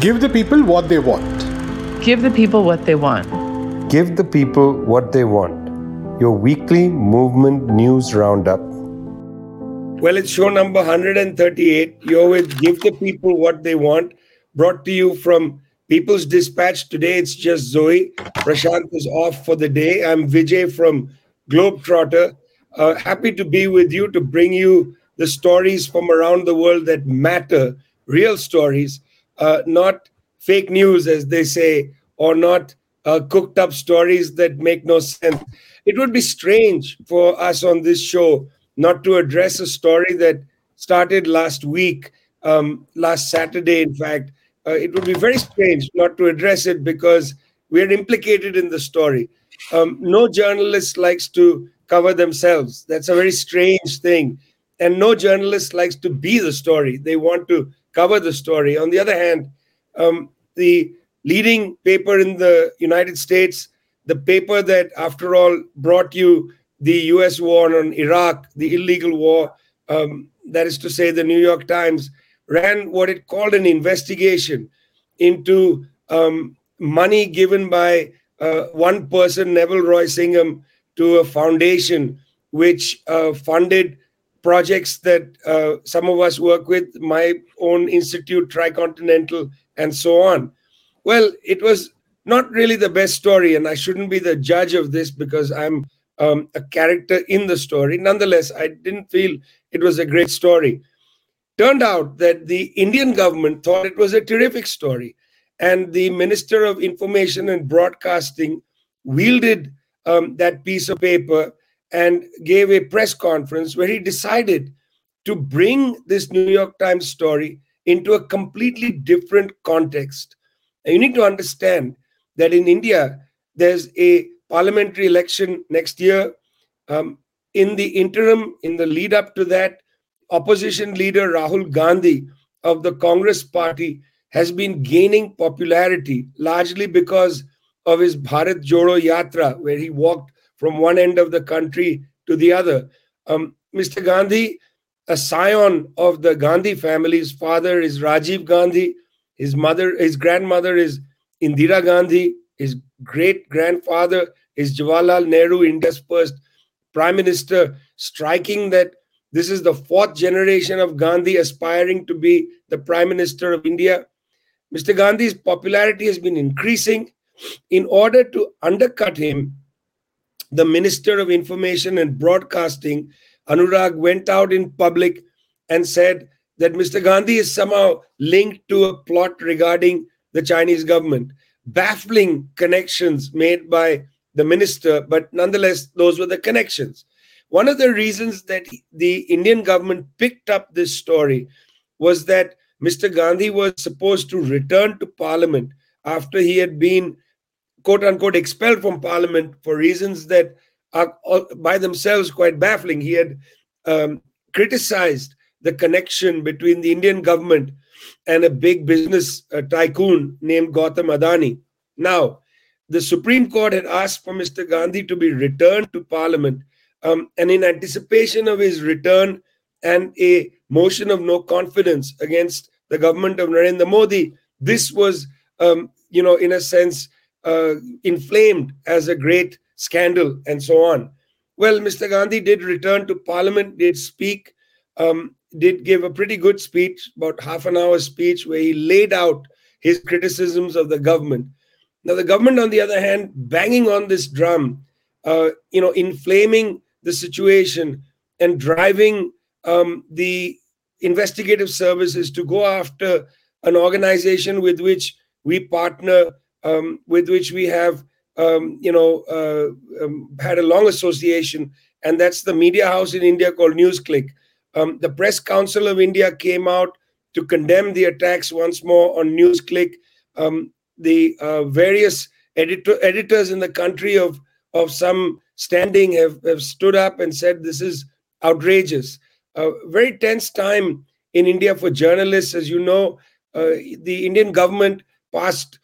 Give the people what they want. Give the people what they want. Give the people what they want. Your weekly movement news roundup. Well, it's show number 138. You're with Give the People What They Want, brought to you from People's Dispatch. Today it's just Zoe. Prasanth is off for the day. I'm Vijay from Globetrotter. Uh, happy to be with you to bring you the stories from around the world that matter, real stories, uh, not fake news, as they say, or not uh, cooked up stories that make no sense. It would be strange for us on this show not to address a story that started last week, um, last Saturday, in fact. Uh, it would be very strange not to address it because we're implicated in the story. Um, no journalist likes to cover themselves. That's a very strange thing. And no journalist likes to be the story. They want to cover the story. On the other hand, um, the leading paper in the United States, the paper that, after all, brought you the US war on Iraq, the illegal war, um, that is to say, the New York Times, ran what it called an investigation into um, money given by uh, one person, Neville Roy Singham, to a foundation which uh, funded projects that uh, some of us work with, my own institute, Tricontinental, and so on. Well, it was not really the best story, and I shouldn't be the judge of this because I'm um, a character in the story. Nonetheless, I didn't feel it was a great story. Turned out that the Indian government thought it was a terrific story, and the Minister of Information and Broadcasting wielded um, that piece of paper and gave a press conference where he decided to bring this New York Times story into a completely different context. And you need to understand that in India, there's a parliamentary election next year. Um, in the interim, in the lead up to that, opposition leader Rahul Gandhi of the Congress party has been gaining popularity largely because of his Bharat Jodo Yatra, where he walked from one end of the country to the other. Um, Mr. Gandhi, a scion of the Gandhi family, his father is Rajiv Gandhi, his mother, his grandmother is Indira Gandhi, his great grandfather is Jawaharlal Nehru, India's first prime minister, striking that this is the fourth generation of Gandhi aspiring to be the prime minister of India. Mr. Gandhi's popularity has been increasing. In order to undercut him, the Minister of Information and Broadcasting, Anurag, went out in public and said that Mr. Gandhi is somehow linked to a plot regarding the Chinese government. Baffling connections made by the minister, but nonetheless, those were the connections. One of the reasons that the Indian government picked up this story was that Mr. Gandhi was supposed to return to parliament after he had been quote unquote expelled from parliament for reasons that are by themselves quite baffling. He had um, criticized the connection between the Indian government and a big business uh, tycoon named Gautam Adani. Now, the Supreme Court had asked for Mr. Gandhi to be returned to parliament. Um, and in anticipation of his return and a motion of no confidence against the government of Narendra Modi, this was, um, you know, in a sense, uh, inflamed as a great scandal and so on. Well, Mr. Gandhi did return to parliament, did speak, um, did give a pretty good speech, about half an hour speech, where he laid out his criticisms of the government. Now, the government, on the other hand, banging on this drum, uh, you know, inflaming the situation and driving um, the investigative services to go after an organization with which we partner um, with which we have, um, you know, uh, um, had a long association, and that's the media house in India called NewsClick. Um, the Press Council of India came out to condemn the attacks once more on NewsClick. Um, the uh, various editor, editors in the country of of some standing have, have stood up and said this is outrageous. A very tense time in India for journalists, as you know. Uh, the Indian government passed uh,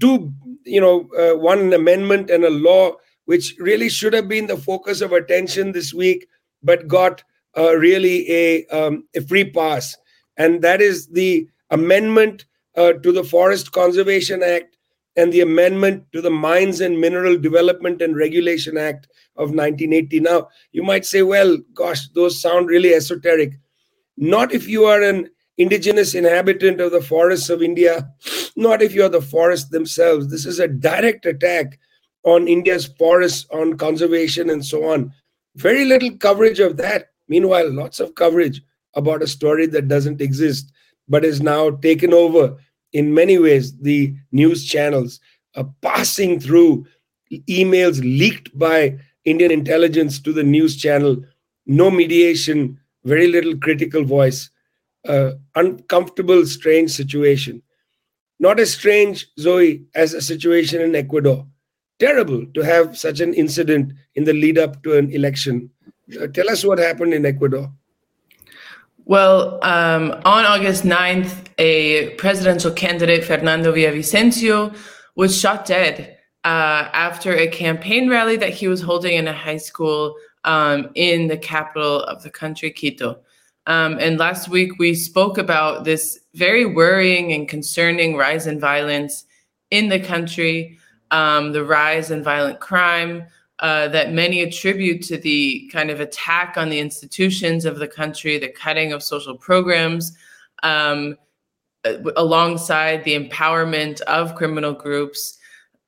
two, you know, uh, one amendment and a law which really should have been the focus of attention this week, but got uh, really a, um, a free pass. And that is the amendment uh, to the Forest Conservation Act and the amendment to the Mines and Mineral Development and Regulation Act of 1980. Now, you might say, well, gosh, those sound really esoteric. Not if you are an indigenous inhabitant of the forests of India, not if you're the forests themselves. This is a direct attack on India's forests, on conservation, and so on. Very little coverage of that. Meanwhile, lots of coverage about a story that doesn't exist but is now taken over in many ways the news channels are passing through emails leaked by indian intelligence to the news channel no mediation very little critical voice uh, uncomfortable strange situation. Not as strange zoe as a situation in ecuador. Terrible to have such an incident in the lead up to an election. Uh, tell us what happened in ecuador. Well, um, on August 9th, a presidential candidate, Fernando Villavicencio, was shot dead uh, after a campaign rally that he was holding in a high school um, in the capital of the country, Quito. Um, and last week, we spoke about this very worrying and concerning rise in violence in the country, um, the rise in violent crime, uh, that many attribute to the kind of attack on the institutions of the country, the cutting of social programs, um, uh, alongside the empowerment of criminal groups.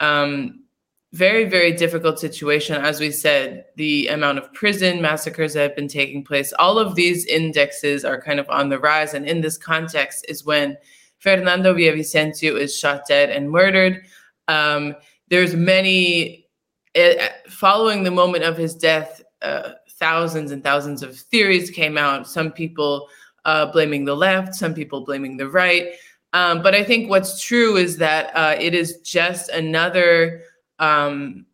Um, very, very difficult situation. As we said, the amount of prison massacres that have been taking place, all of these indexes are kind of on the rise. And in this context is when Fernando Villavicencio is shot dead and murdered. Um, there's many it, following the moment of his death, uh, thousands and thousands of theories came out. Some people uh, blaming the left, some people blaming the right. Um, but I think what's true is that uh, it is just another um,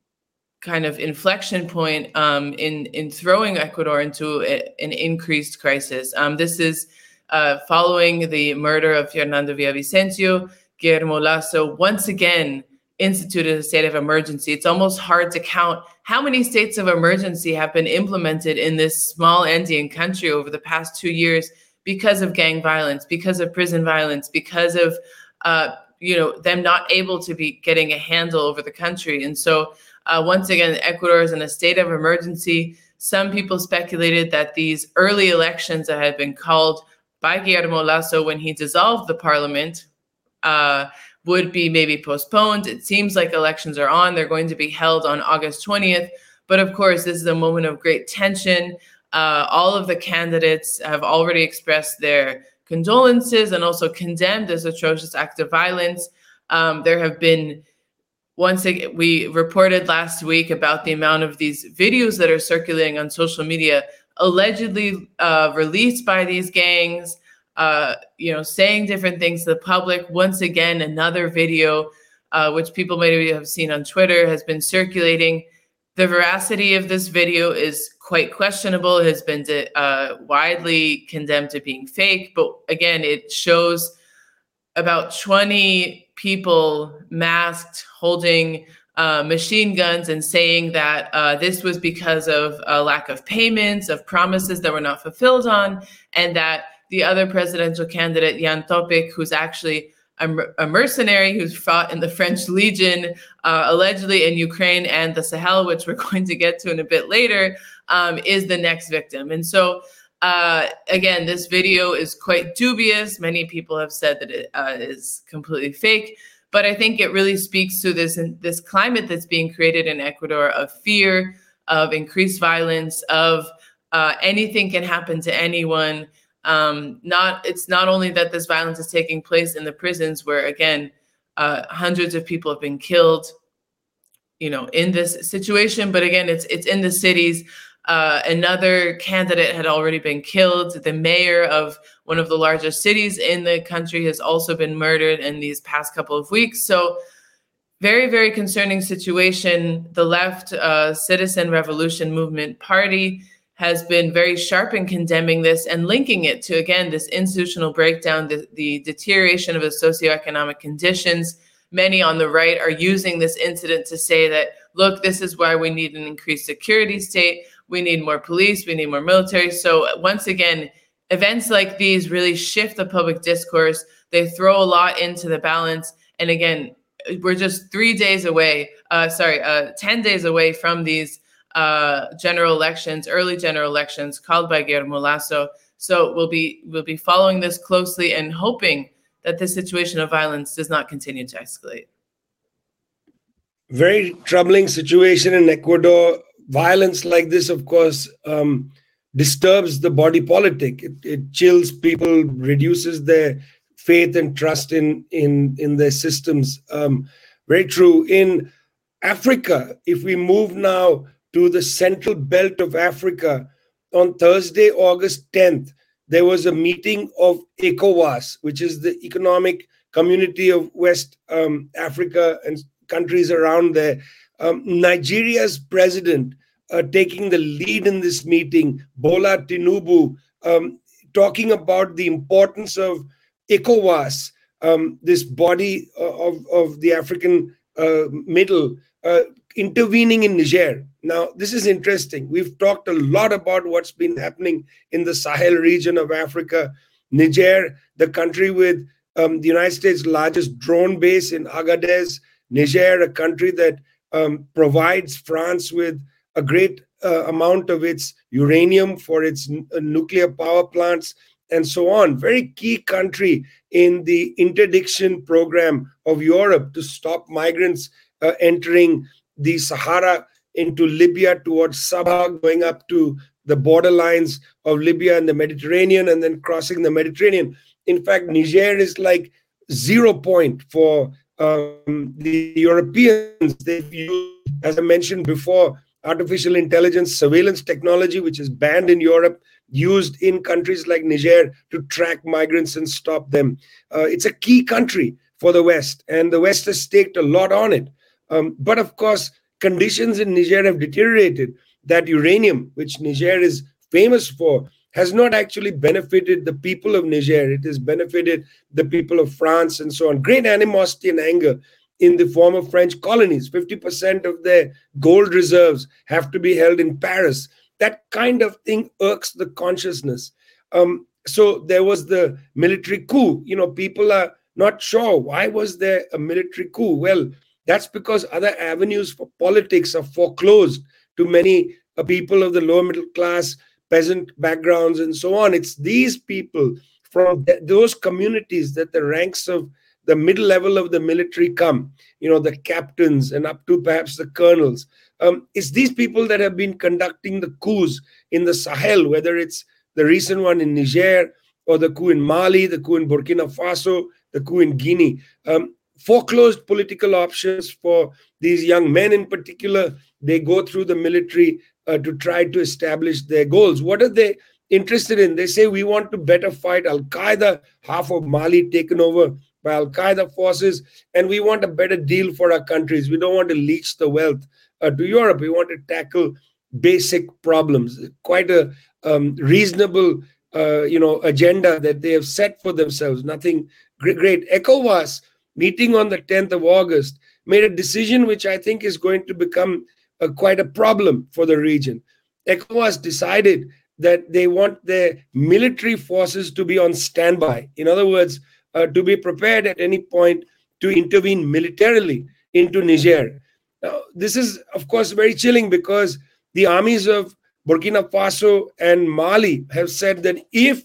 kind of inflection point um, in in throwing Ecuador into a, an increased crisis. Um, this is uh, following the murder of Fernando Villavicencio. Guillermo Lasso once again instituted a state of emergency. It's almost hard to count how many states of emergency have been implemented in this small Andean country over the past two years because of gang violence, because of prison violence, because of uh, you know them not able to be getting a handle over the country. And so uh, once again, Ecuador is in a state of emergency. Some people speculated that these early elections that had been called by Guillermo Lasso when he dissolved the parliament uh, would be maybe postponed. It seems like elections are on. They're going to be held on August 20th. But of course, this is a moment of great tension. Uh, all of the candidates have already expressed their condolences and also condemned this atrocious act of violence. Um, there have been once again, we reported last week about the amount of these videos that are circulating on social media allegedly uh, released by these gangs uh, you know, saying different things to the public. Once again, another video, uh, which people maybe have seen on Twitter, has been circulating. The veracity of this video is quite questionable, it has been uh, widely condemned to being fake. But again, it shows about 20 people masked holding uh, machine guns and saying that uh, this was because of a lack of payments, of promises that were not fulfilled on, and that the other presidential candidate, Jan Topic, who's actually a, a mercenary who's fought in the French Legion, uh, allegedly in Ukraine and the Sahel, which we're going to get to in a bit later, um, is the next victim. And so, uh, again, this video is quite dubious. Many people have said that it uh, is completely fake. But I think it really speaks to this this climate that's being created in Ecuador of fear, of increased violence, of uh, anything can happen to anyone. Um, not it's not only that this violence is taking place in the prisons where again uh, hundreds of people have been killed, you know, in this situation, but again it's it's in the cities. Uh, another candidate had already been killed. The mayor of one of the largest cities in the country has also been murdered in these past couple of weeks. So, very, very concerning situation. The left uh, Citizen Revolution Movement Party has been very sharp in condemning this and linking it to, again, this institutional breakdown, the, the deterioration of the socioeconomic conditions. Many on the right are using this incident to say that, look, this is why we need an increased security state. We need more police. We need more military. So, once again, events like these really shift the public discourse. They throw a lot into the balance. And again, we're just three days away, uh, sorry, uh, 10 days away from these uh, general elections, early general elections called by Guillermo Lasso. So we'll be we'll be following this closely and hoping that this situation of violence does not continue to escalate. Very troubling situation in Ecuador. Violence like this, of course, um, disturbs the body politic. It, it chills people, reduces their faith and trust in in in their systems. Um, very true. In Africa, if we move now to the central belt of Africa, on Thursday, August 10th, there was a meeting of ECOWAS, which is the Economic Community of West um, Africa and countries around there. Um, Nigeria's president uh, taking the lead in this meeting, Bola Tinubu, um, talking about the importance of ECOWAS, um, this body uh, of, of the African uh, middle, uh, intervening in Niger. Now, this is interesting. We've talked a lot about what's been happening in the Sahel region of Africa. Niger, the country with um, the United States' largest drone base in Agadez. Niger, a country that um, provides France with a great uh, amount of its uranium for its n- uh, nuclear power plants and so on. Very key country in the interdiction program of Europe to stop migrants uh, entering the Sahara into Libya towards Sabha, going up to the borderlines of Libya and the Mediterranean, and then crossing the Mediterranean. In fact, Niger is like zero point for um, the Europeans. They've used, as I mentioned before, artificial intelligence surveillance technology, which is banned in Europe, used in countries like Niger to track migrants and stop them. Uh, it's a key country for the West, and the West has staked a lot on it. Um, but of course, conditions in Niger have deteriorated. That uranium, which Niger is famous for, has not actually benefited the people of Niger. It has benefited the people of France and so on. Great animosity and anger in the former French colonies. 50% of their gold reserves have to be held in Paris. That kind of thing irks the consciousness. Um, so there was the military coup. You know, people are not sure why was there a military coup. Well, that's because other avenues for politics are foreclosed to many uh, people of the lower middle class, peasant backgrounds, and so on. It's these people from th- those communities that the ranks of the middle level of the military come, you know, the captains and up to perhaps the colonels. Um, it's these people that have been conducting the coups in the Sahel, whether it's the recent one in Niger or the coup in Mali, the coup in Burkina Faso, the coup in Guinea. Um, foreclosed political options for these young men in particular. They go through the military uh, to try to establish their goals. What are they interested in? They say we want to better fight Al Qaeda, half of Mali taken over by Al Qaeda forces, and we want a better deal for our countries. We don't want to leach the wealth uh, to Europe. We want to tackle basic problems. Quite a um, reasonable, uh, you know, agenda that they have set for themselves. Nothing great. great. ECOWAS meeting on the 10th of August made a decision which I think is going to become a, quite a problem for the region. ECOWAS decided that they want their military forces to be on standby. In other words, uh, to be prepared at any point to intervene militarily into Niger. Now, this is, of course, very chilling because the armies of Burkina Faso and Mali have said that if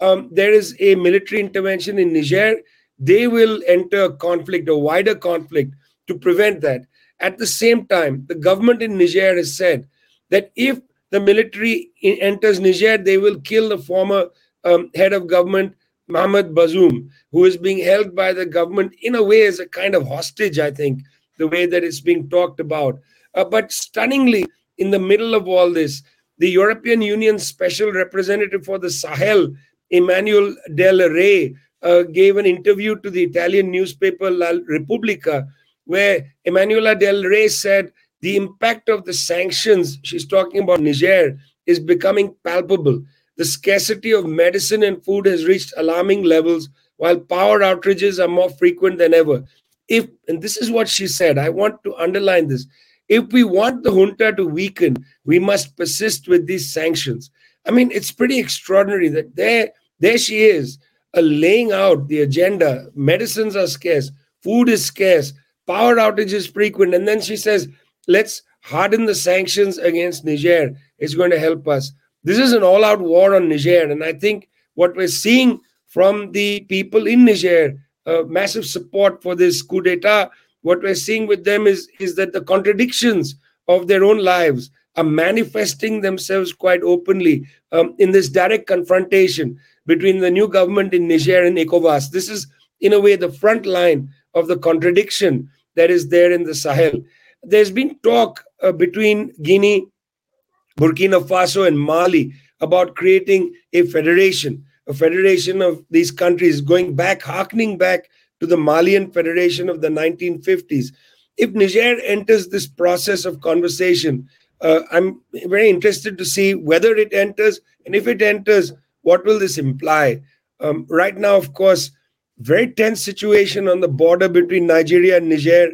um, there is a military intervention in Niger, they will enter a conflict, a wider conflict, to prevent that. At the same time, the government in Niger has said that if the military enters Niger, they will kill the former um, head of government, Mohamed Bazoum, who is being held by the government in a way as a kind of hostage, I think, the way that it's being talked about. Uh, but stunningly, in the middle of all this, the European Union special representative for the Sahel, Emmanuel Del Re, Uh, gave an interview to the Italian newspaper La Repubblica, where Emanuela Del Re said the impact of the sanctions, she's talking about Niger, is becoming palpable. The scarcity of medicine and food has reached alarming levels, while power outages are more frequent than ever. If, and this is what she said, I want to underline this. If we want the junta to weaken, we must persist with these sanctions. I mean, it's pretty extraordinary that there, there she is, uh, laying out the agenda. Medicines are scarce, food is scarce, power outages frequent, and then she says, "Let's harden the sanctions against Niger. It's going to help us." This is an all-out war on Niger, and I think what we're seeing from the people in Niger, uh, massive support for this coup d'état. What we're seeing with them is is that the contradictions of their own lives are manifesting themselves quite openly um, in this direct confrontation between the new government in Niger and ECOWAS. This is, in a way, the front line of the contradiction that is there in the Sahel. There's been talk uh, between Guinea, Burkina Faso, and Mali about creating a federation, a federation of these countries, going back, harkening back to the Malian Federation of the 1950s. If Niger enters this process of conversation, uh, I'm very interested to see whether it enters, and if it enters, what will this imply? Um, right now, of course, very tense situation on the border between Nigeria and Niger.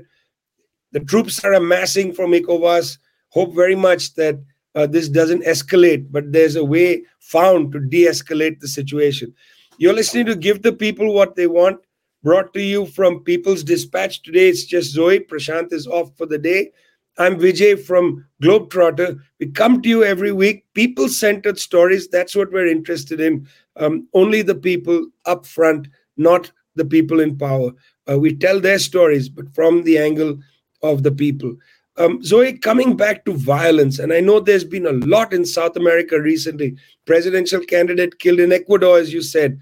The troops are amassing from ECOWAS. Hope very much that uh, this doesn't escalate, but there's a way found to de escalate the situation. You're listening to Give the People What They Want, brought to you from People's Dispatch. Today it's just Zoe. Prasanth is off for the day. I'm Vijay from Globetrotter. We come to you every week, people centered stories. That's what we're interested in. Um, only the people up front, not the people in power. Uh, we tell their stories, but from the angle of the people. Um, Zoe, coming back to violence, and I know there's been a lot in South America recently. Presidential candidate killed in Ecuador, as you said.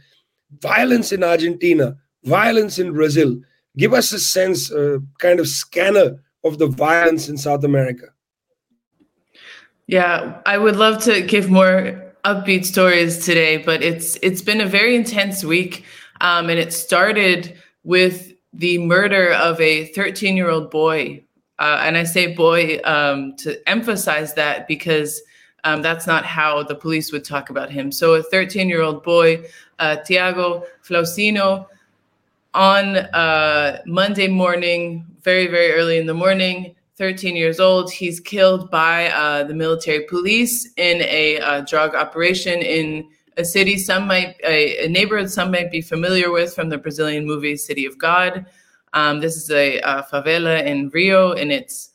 Violence in Argentina, violence in Brazil. Give us a sense, uh, kind of scanner of the violence in South America. Yeah, I would love to give more upbeat stories today, but it's it's been a very intense week, um, and it started with the murder of a 13 year old boy. Uh, and I say boy um, to emphasize that because um, that's not how the police would talk about him. So, a 13 year old boy, uh, Thiago Flausino, on uh, Monday morning, very, very early in the morning, 13 years old. He's killed by uh, the military police in a uh, drug operation in a city some might, a, a, neighborhood some might be familiar with from the Brazilian movie City of God. Um, this is a, a, favela in Rio, and it's,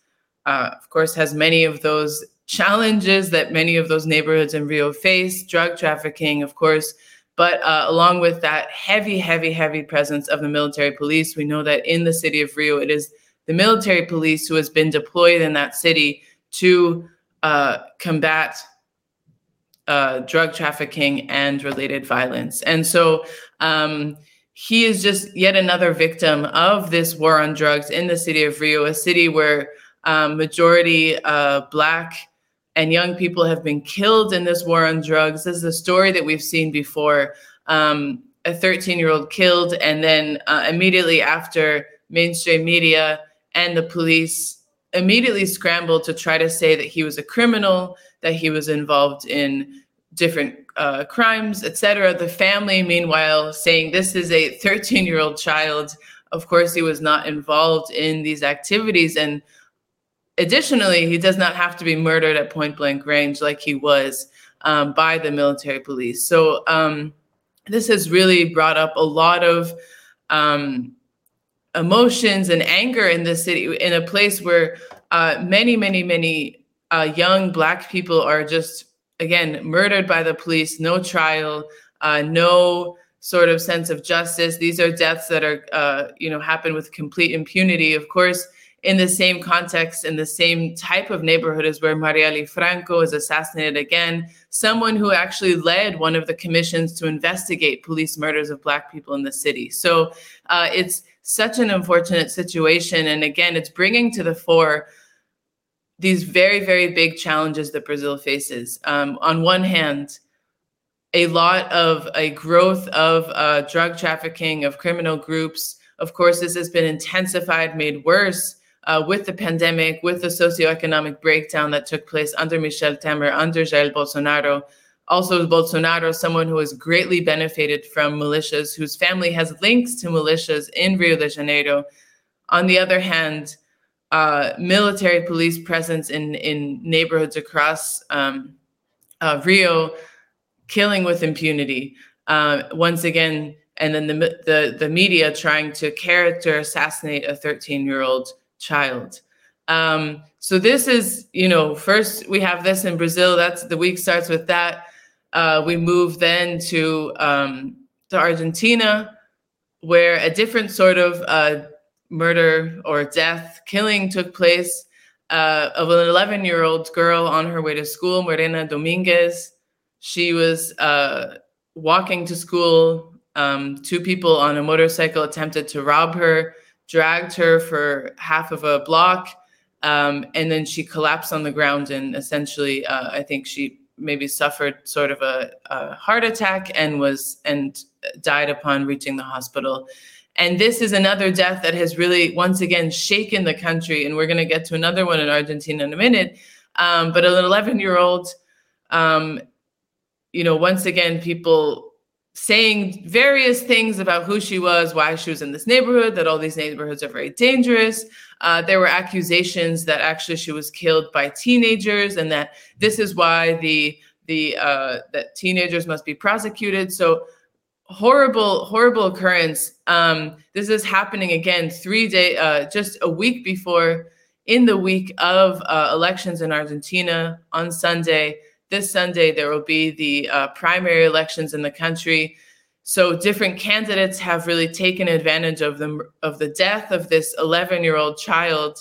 uh, of course, has many of those challenges that many of those neighborhoods in Rio face drug trafficking, of course. But uh, along with that heavy, heavy, heavy presence of the military police, we know that in the city of Rio, it is the military police who has been deployed in that city to uh, combat uh, drug trafficking and related violence. And so um, he is just yet another victim of this war on drugs in the city of Rio, a city where um, majority uh, Black and young people have been killed in this war on drugs. This is a story that we've seen before. Um, a 13 year old killed, and then uh, immediately after, mainstream media and the police immediately scrambled to try to say that he was a criminal, that he was involved in different uh, crimes, etc. The family, meanwhile, saying this is a 13 year old child. Of course, he was not involved in these activities. And additionally, he does not have to be murdered at point blank range like he was um, by the military police. So um, this has really brought up a lot of um, emotions and anger in the city, in a place where uh, many, many, many uh, young Black people are just, again, murdered by the police, no trial, uh, no sort of sense of justice. These are deaths that are, uh, you know, happen with complete impunity. Of course, in the same context, in the same type of neighborhood as where Marielle Franco is assassinated again, someone who actually led one of the commissions to investigate police murders of Black people in the city. So uh, it's such an unfortunate situation. And again, it's bringing to the fore these very, very big challenges that Brazil faces. Um, on one hand, a lot of a growth of uh, drug trafficking, of criminal groups. Of course, this has been intensified, made worse uh, with the pandemic, with the socioeconomic breakdown that took place under Michel Temer, under Jair Bolsonaro. Also, Bolsonaro, someone who has greatly benefited from militias, whose family has links to militias in Rio de Janeiro. On the other hand, uh, military police presence in, in neighborhoods across um, uh, Rio killing with impunity. Uh, once again, and then the, the, the media trying to character assassinate a 13 year old child. Um, so this is, you know, first we have this in Brazil. That's the week starts with that. Uh, we move then to um, to Argentina, where a different sort of uh, murder or death, killing took place uh, of an 11 year old girl on her way to school, Morena Dominguez. She was uh, walking to school. Um, two people on a motorcycle attempted to rob her, dragged her for half of a block, um, and then she collapsed on the ground. And essentially, uh, I think she maybe suffered sort of a, a heart attack and was and died upon reaching the hospital. And this is another death that has really, once again, shaken the country. And we're going to get to another one in Argentina in a minute. Um, but an 11 year old, um, you know, once again, people saying various things about who she was, why she was in this neighborhood, that all these neighborhoods are very dangerous. Uh, there were accusations that actually she was killed by teenagers, and that this is why the the uh, that teenagers must be prosecuted. So horrible, horrible occurrence. Um, this is happening again three day, uh, just a week before, in the week of uh, elections in Argentina on Sunday. This Sunday, there will be the uh, primary elections in the country. So different candidates have really taken advantage of the of the death of this 11 year old child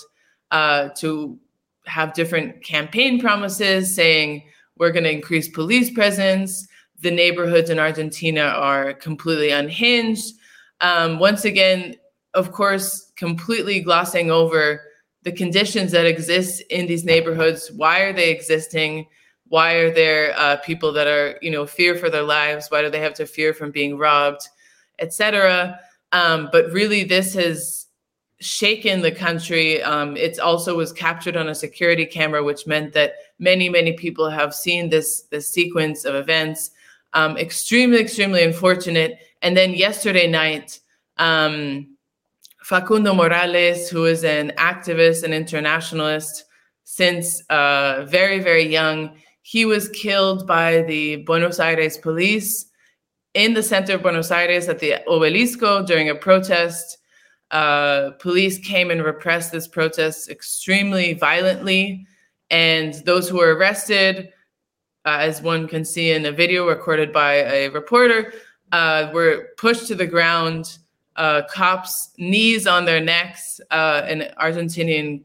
uh, to have different campaign promises saying we're going to increase police presence the neighborhoods in Argentina are completely unhinged. Um, once again, of course, completely glossing over the conditions that exist in these neighborhoods. Why are they existing? Why are there uh, people that are, you know, fear for their lives? Why do they have to fear from being robbed, etc. Um, but really, this has shaken the country. Um, it also was captured on a security camera, which meant that many, many people have seen this this sequence of events um, extremely, extremely unfortunate. And then yesterday night, um, Facundo Morales, who is an activist and internationalist since uh, very, very young, he was killed by the Buenos Aires police in the center of Buenos Aires at the Obelisco during a protest. Uh, police came and repressed this protest extremely violently. And those who were arrested uh, as one can see in a video recorded by a reporter, uh, were pushed to the ground. Uh, cops, knees on their necks. Uh, an Argentinian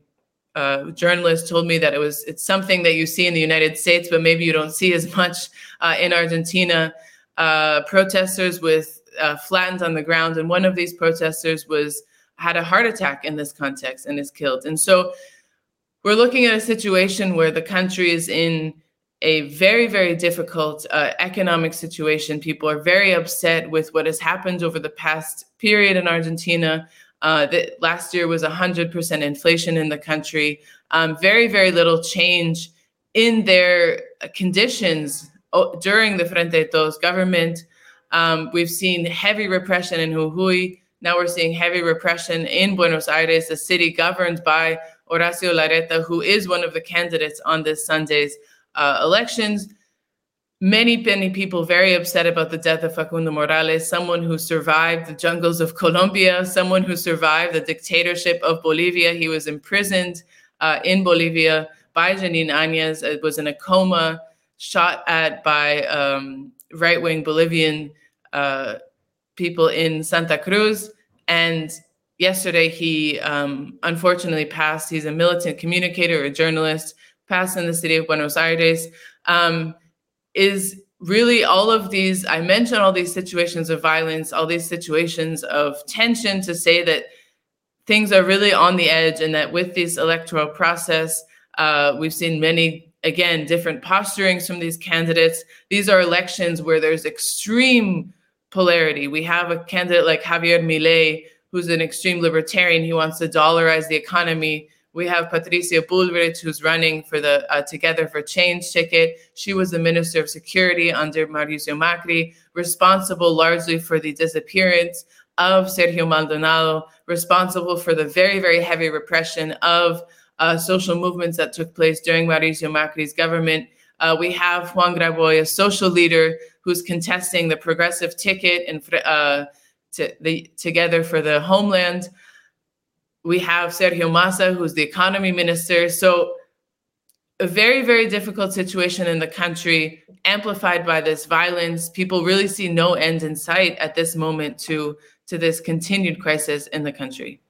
uh, journalist told me that it was it's something that you see in the United States, but maybe you don't see as much uh, in Argentina. protesters with flattened on the ground, and one of these protesters was had a heart attack in this context and is killed. And so we're looking at a situation where the country is in a very, very difficult uh, economic situation. People are very upset with what has happened over the past period in Argentina. Uh, that last year was 100% inflation in the country. Um, very, very little change in their conditions oh, during the Frente Todos government. Um, we've seen heavy repression in Jujuy. Now we're seeing heavy repression in Buenos Aires, a city governed by Horacio Larreta, who is one of the candidates on this Sunday's uh, elections. Many, many people very upset about the death of Facundo Morales, someone who survived the jungles of Colombia, someone who survived the dictatorship of Bolivia. He was imprisoned uh, in Bolivia by Janine Áñez. It was in a coma, shot at by um, right wing Bolivian uh, people in Santa Cruz. And yesterday, he um, unfortunately passed. He's a militant communicator, a journalist passed in the city of Buenos Aires, um, is really all of these. I mentioned all these situations of violence, all these situations of tension to say that things are really on the edge, and that with this electoral process, uh, we've seen many, again, different posturings from these candidates. These are elections where there's extreme polarity. We have a candidate like Javier Milei, who's an extreme libertarian. He wants to dollarize the economy we have Patricia Bullrich, who's running for the uh, Together for Change ticket. She was the Minister of Security under Mauricio Macri, responsible largely for the disappearance of Sergio Maldonado, responsible for the very, very heavy repression of uh, social movements that took place during Mauricio Macri's government. Uh, we have Juan Grabois, a social leader who's contesting the progressive ticket and uh, to the Together for the Homeland. We have Sergio Massa, who's the economy minister. So a very, very difficult situation in the country, amplified by this violence. People really see no end in sight at this moment to, to this continued crisis in the country.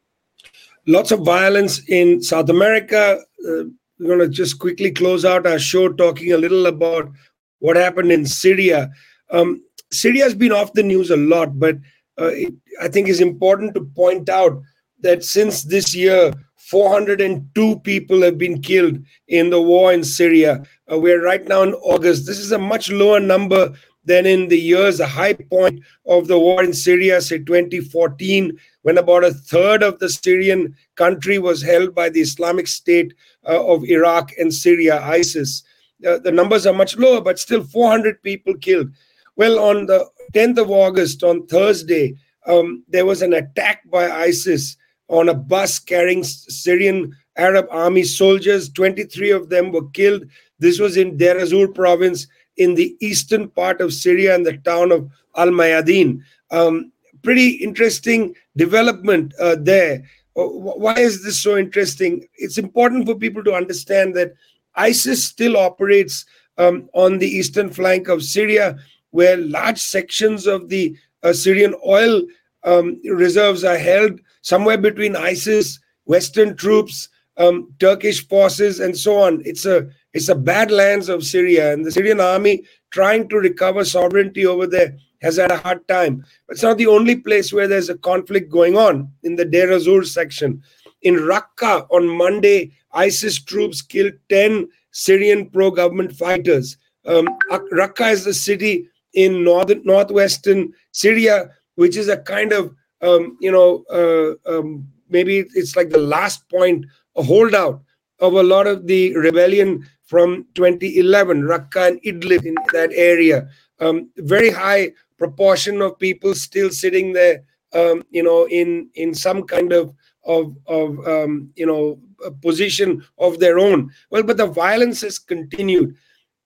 Lots of violence in South America. Uh, we're going to just quickly close out our show talking a little about what happened in Syria. Um, Syria has been off the news a lot, but uh, it, I think it's important to point out that since this year, 402 people have been killed in the war in Syria. Uh, we're right now in August. This is a much lower number than in the years, the high point of the war in Syria, say 2014, when about a third of the Syrian country was held by the Islamic State uh, of Iraq and Syria, ISIS. Uh, the numbers are much lower, but still 400 people killed. Well, on the 10th of August, on Thursday, um, there was an attack by ISIS on a bus carrying Syrian Arab army soldiers. 23 of them were killed. This was in Deir ez-Zor province in the eastern part of Syria and the town of Al Mayadin. Um, pretty interesting development uh, there. Uh, why is this so interesting? It's important for people to understand that ISIS still operates um, on the eastern flank of Syria, where large sections of the uh, Syrian oil um, reserves are held somewhere between ISIS, Western troops, um, Turkish forces, and so on. It's a it's a badlands of Syria, and the Syrian army trying to recover sovereignty over there has had a hard time. But it's not the only place where there's a conflict going on in the Deir ez-Zor section. In Raqqa on Monday, ISIS troops killed 10 Syrian pro-government fighters. Um, Raqqa is the city in northern northwestern Syria, which is a kind of um, you know uh, um, maybe it's like the last point, a holdout of a lot of the rebellion from 2011, Raqqa and Idlib in that area. Um, very high proportion of people still sitting there, um, you know, in in some kind of of of um, you know position of their own. Well, but the violence has continued.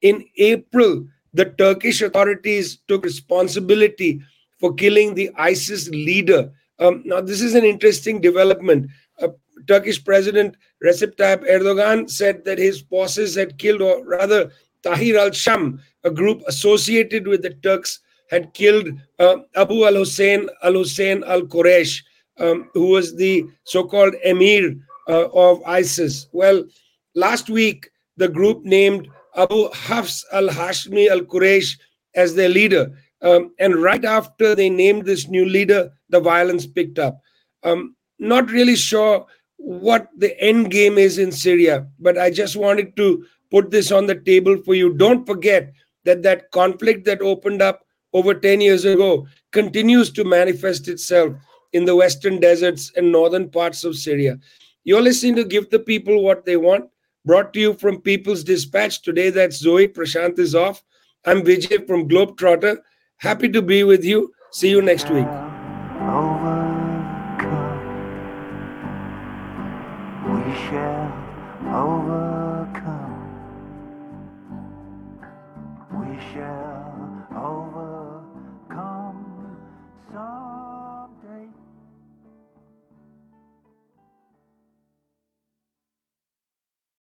In April, the Turkish authorities took responsibility for killing the ISIS leader. Um, now, this is an interesting development. Uh, Turkish President Recep Tayyip Erdogan said that his forces had killed, or rather, Tahrir al Sham, a group associated with the Turks, had killed uh, Abu al Hussein al Hussein al Quraysh, um, who was the so called emir uh, of ISIS. Well, last week, the group named Abu Hafs al Hashmi al Quraysh as their leader. Um, and right after they named this new leader, the violence picked up. Um, not really sure what the end game is in Syria, but I just wanted to put this on the table for you. Don't forget that that conflict that opened up over 10 years ago continues to manifest itself in the western deserts and northern parts of Syria. You're listening to Give the People What They Want, brought to you from People's Dispatch. Today, that's Zoe. Prasanth is off. I'm Vijay from Globetrotter. Happy to be with you. See you next week.